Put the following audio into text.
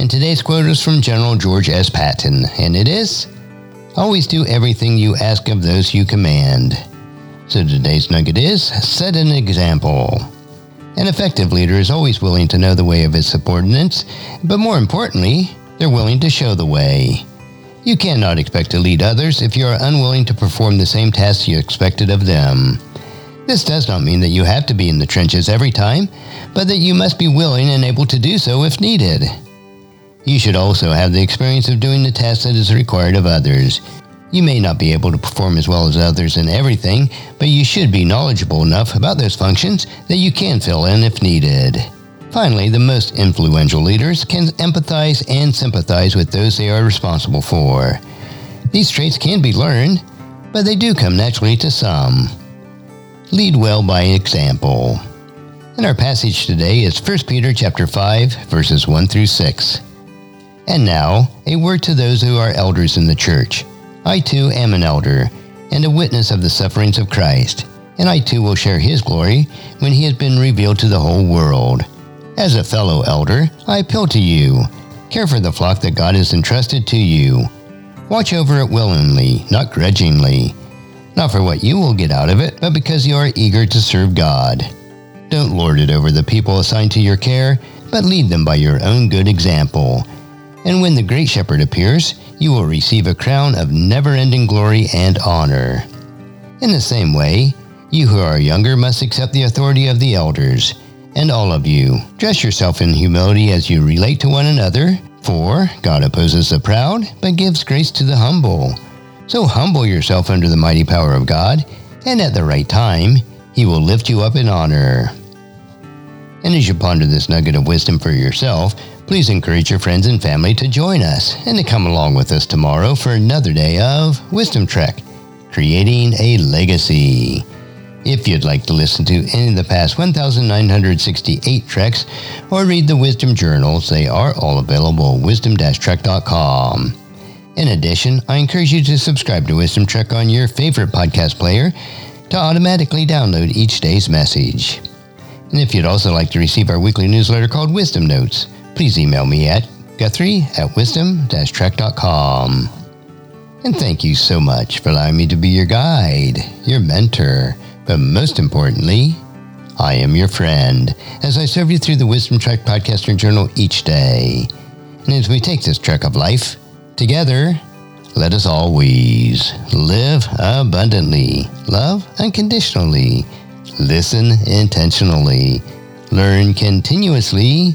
And today's quote is from General George S. Patton, and it is Always do everything you ask of those you command. So today's nugget is set an example. An effective leader is always willing to know the way of his subordinates, but more importantly, they're willing to show the way. You cannot expect to lead others if you are unwilling to perform the same tasks you expected of them. This does not mean that you have to be in the trenches every time, but that you must be willing and able to do so if needed. You should also have the experience of doing the task that is required of others. You may not be able to perform as well as others in everything, but you should be knowledgeable enough about those functions that you can fill in if needed. Finally, the most influential leaders can empathize and sympathize with those they are responsible for. These traits can be learned, but they do come naturally to some. Lead well by example. And our passage today is 1 Peter chapter 5 verses 1 through 6. And now, a word to those who are elders in the church. I too am an elder, and a witness of the sufferings of Christ, and I too will share his glory when he has been revealed to the whole world. As a fellow elder, I appeal to you. Care for the flock that God has entrusted to you. Watch over it willingly, not grudgingly. Not for what you will get out of it, but because you are eager to serve God. Don't lord it over the people assigned to your care, but lead them by your own good example and when the great shepherd appears, you will receive a crown of never ending glory and honor. In the same way, you who are younger must accept the authority of the elders. And all of you, dress yourself in humility as you relate to one another, for God opposes the proud, but gives grace to the humble. So humble yourself under the mighty power of God, and at the right time, He will lift you up in honor. And as you ponder this nugget of wisdom for yourself, please encourage your friends and family to join us and to come along with us tomorrow for another day of Wisdom Trek, creating a legacy. If you'd like to listen to any of the past 1,968 treks or read the Wisdom Journals, they are all available at wisdom-trek.com. In addition, I encourage you to subscribe to Wisdom Trek on your favorite podcast player to automatically download each day's message. And if you'd also like to receive our weekly newsletter called Wisdom Notes, please email me at guthrie at wisdom-trek.com. And thank you so much for allowing me to be your guide, your mentor, but most importantly, I am your friend as I serve you through the Wisdom Trek podcast and journal each day. And as we take this trek of life together, let us always live abundantly, love unconditionally, listen intentionally, learn continuously,